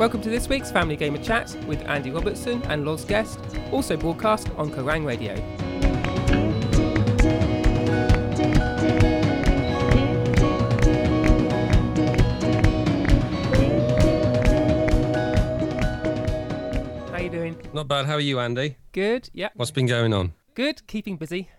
Welcome to this week's Family Gamer Chat with Andy Robertson and Loz Guest, also broadcast on Kerrang Radio. How are you doing? Not bad. How are you, Andy? Good. Yeah. What's been going on? Good. Keeping busy.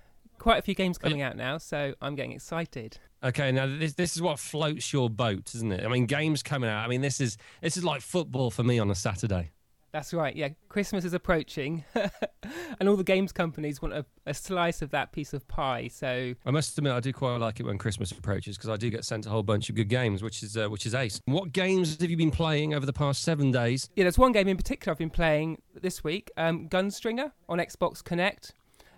Quite a few games coming out now, so I'm getting excited. Okay, now this this is what floats your boat, isn't it? I mean, games coming out. I mean, this is this is like football for me on a Saturday. That's right. Yeah, Christmas is approaching, and all the games companies want a, a slice of that piece of pie. So I must admit, I do quite like it when Christmas approaches because I do get sent a whole bunch of good games, which is uh, which is ace. What games have you been playing over the past seven days? yeah, there's one game in particular I've been playing this week, um, Gunstringer on Xbox Kinect.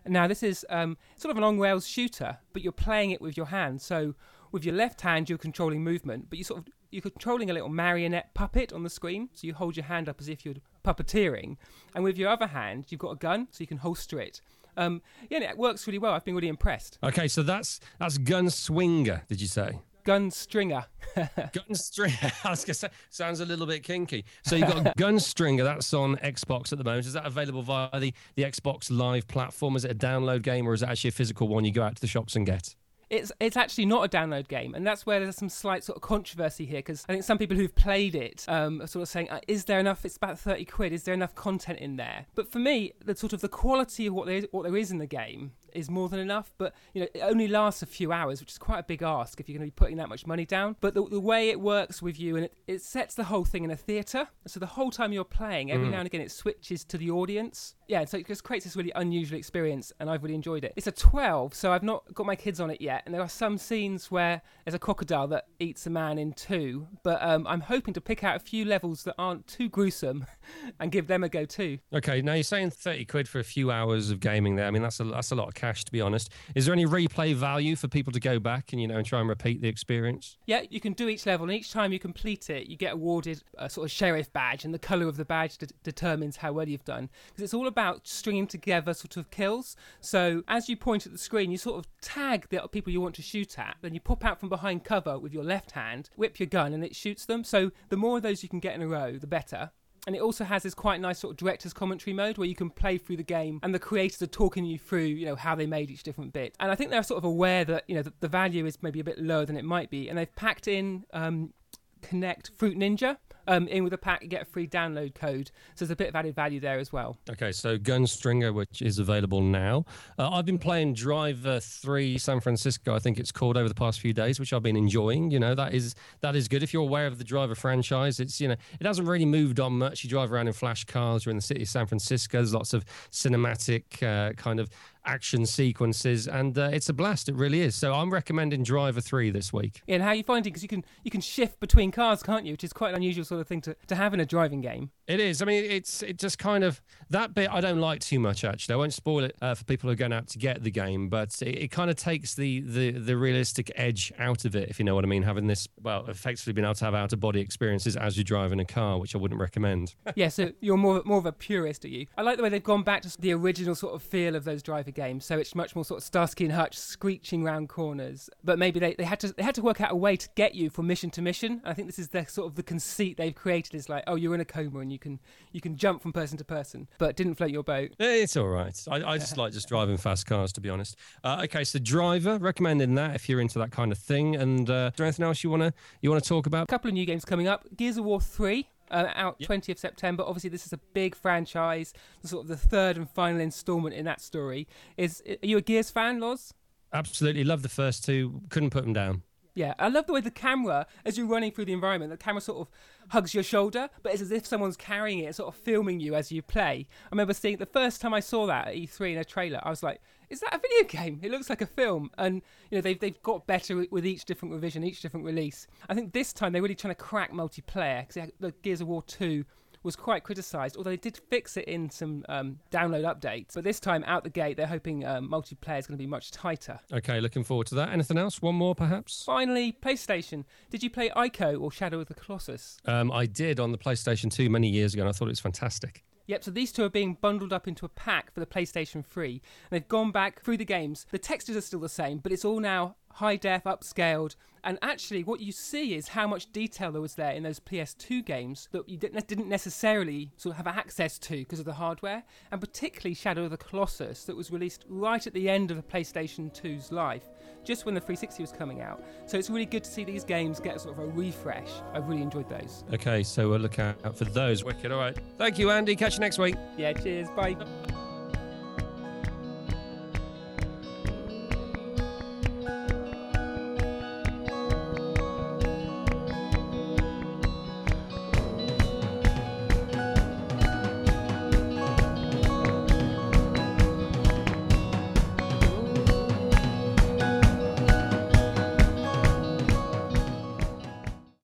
Now this is um, sort of a long rails shooter, but you're playing it with your hand. So with your left hand, you're controlling movement, but you sort of you're controlling a little marionette puppet on the screen. So you hold your hand up as if you're puppeteering, and with your other hand, you've got a gun, so you can holster it. Um, yeah, it works really well. I've been really impressed. Okay, so that's that's Gunswinger. Did you say? Gunstringer. Gunstringer. I was gonna say, sounds a little bit kinky. So you've got Gunstringer. That's on Xbox at the moment. Is that available via the, the Xbox Live platform? Is it a download game or is it actually a physical one you go out to the shops and get? It's it's actually not a download game, and that's where there's some slight sort of controversy here because I think some people who've played it um, are sort of saying, uh, "Is there enough? It's about thirty quid. Is there enough content in there?" But for me, the sort of the quality of what there is, what there is in the game is more than enough. But you know, it only lasts a few hours, which is quite a big ask if you're going to be putting that much money down. But the, the way it works with you, and it, it sets the whole thing in a theatre. So the whole time you're playing, every now and again, it switches to the audience. Yeah, so it just creates this really unusual experience, and I've really enjoyed it. It's a 12, so I've not got my kids on it yet, and there are some scenes where there's a crocodile that eats a man in two. But um, I'm hoping to pick out a few levels that aren't too gruesome, and give them a go too. Okay, now you're saying thirty quid for a few hours of gaming there. I mean, that's a that's a lot of cash to be honest. Is there any replay value for people to go back and you know and try and repeat the experience? Yeah, you can do each level, and each time you complete it, you get awarded a sort of sheriff badge, and the colour of the badge de- determines how well you've done. Because it's all about stringing together sort of kills. So as you point at the screen, you sort of tag the people you want to shoot at, then you pop out from behind cover with your left hand, whip your gun, and it shoots them. So the more of those you can get in a row, the better. And it also has this quite nice sort of director's commentary mode where you can play through the game and the creators are talking you through, you know, how they made each different bit. And I think they're sort of aware that, you know, the, the value is maybe a bit lower than it might be. And they've packed in um, Kinect Fruit Ninja. Um, in with a pack, you get a free download code. So there's a bit of added value there as well. Okay, so Gunstringer, which is available now. Uh, I've been playing Driver Three San Francisco, I think it's called, over the past few days, which I've been enjoying. You know, that is that is good. If you're aware of the Driver franchise, it's you know it hasn't really moved on much. You drive around in flash cars. You're in the city of San Francisco. There's lots of cinematic uh, kind of action sequences, and uh, it's a blast. It really is. So I'm recommending Driver Three this week. Yeah, and how are you finding? Because you can you can shift between cars, can't you? Which is quite an unusual sort of thing to, to have in a driving game. It is. I mean, it's it just kind of that bit I don't like too much. Actually, I won't spoil it uh, for people who are going out to get the game, but it, it kind of takes the, the the realistic edge out of it, if you know what I mean. Having this, well, effectively being able to have out of body experiences as you drive in a car, which I wouldn't recommend. yeah, so you're more more of a purist, are you? I like the way they've gone back to the original sort of feel of those driver games. So it's much more sort of Starsky and Hutch, screeching round corners. But maybe they, they had to they had to work out a way to get you from mission to mission. I think this is the sort of the conceit they've created is like, oh, you're in a coma and you can you can jump from person to person, but didn't float your boat. It's all right. I, I just like just driving fast cars, to be honest. Uh, okay, so driver, recommending that if you're into that kind of thing. And uh, is there anything else you wanna you wanna talk about? A couple of new games coming up. Gears of War 3. Uh, out Yep. 20th September. Obviously, this is a big franchise. Sort of the third and final installment in that story. Is are you a Gears fan, Loz? Absolutely, love the first two. Couldn't put them down. Yeah, I love the way the camera, as you're running through the environment, the camera sort of hugs your shoulder, but it's as if someone's carrying it, sort of filming you as you play. I remember seeing the first time I saw that at E3 in a trailer, I was like, "Is that a video game? It looks like a film." And you know, they've they've got better with- each different revision, each different release. I think this time they're really trying to crack multiplayer because the Gears of War 2 was quite criticised, although they did fix it in some um, download updates. But this time, out the gate, they're hoping um, multiplayer is going to be much tighter. Okay, looking forward to that. Anything else? One more, perhaps? Finally, PlayStation. Did you play Ico or Shadow of the Colossus? Um, I did on the PlayStation 2 many years ago, and I thought it was fantastic. Yep, so these two are being bundled up into a pack for the PlayStation 3. And they've gone back through the games. The textures are still the same, but it's all now high def, upscaled. And actually, what you see is how much detail there was there in those PS2 games that you didn't necessarily sort of have access to because of the hardware, and particularly Shadow of the Colossus, that was released right at the end of the PlayStation 2's life, just when the 360 was coming out. So it's really good to see these games get sort of a refresh. I really enjoyed those. Okay, so we'll look out for those. Wicked. All right. Thank you, Andy. Catch you next week. Yeah, cheers. Bye.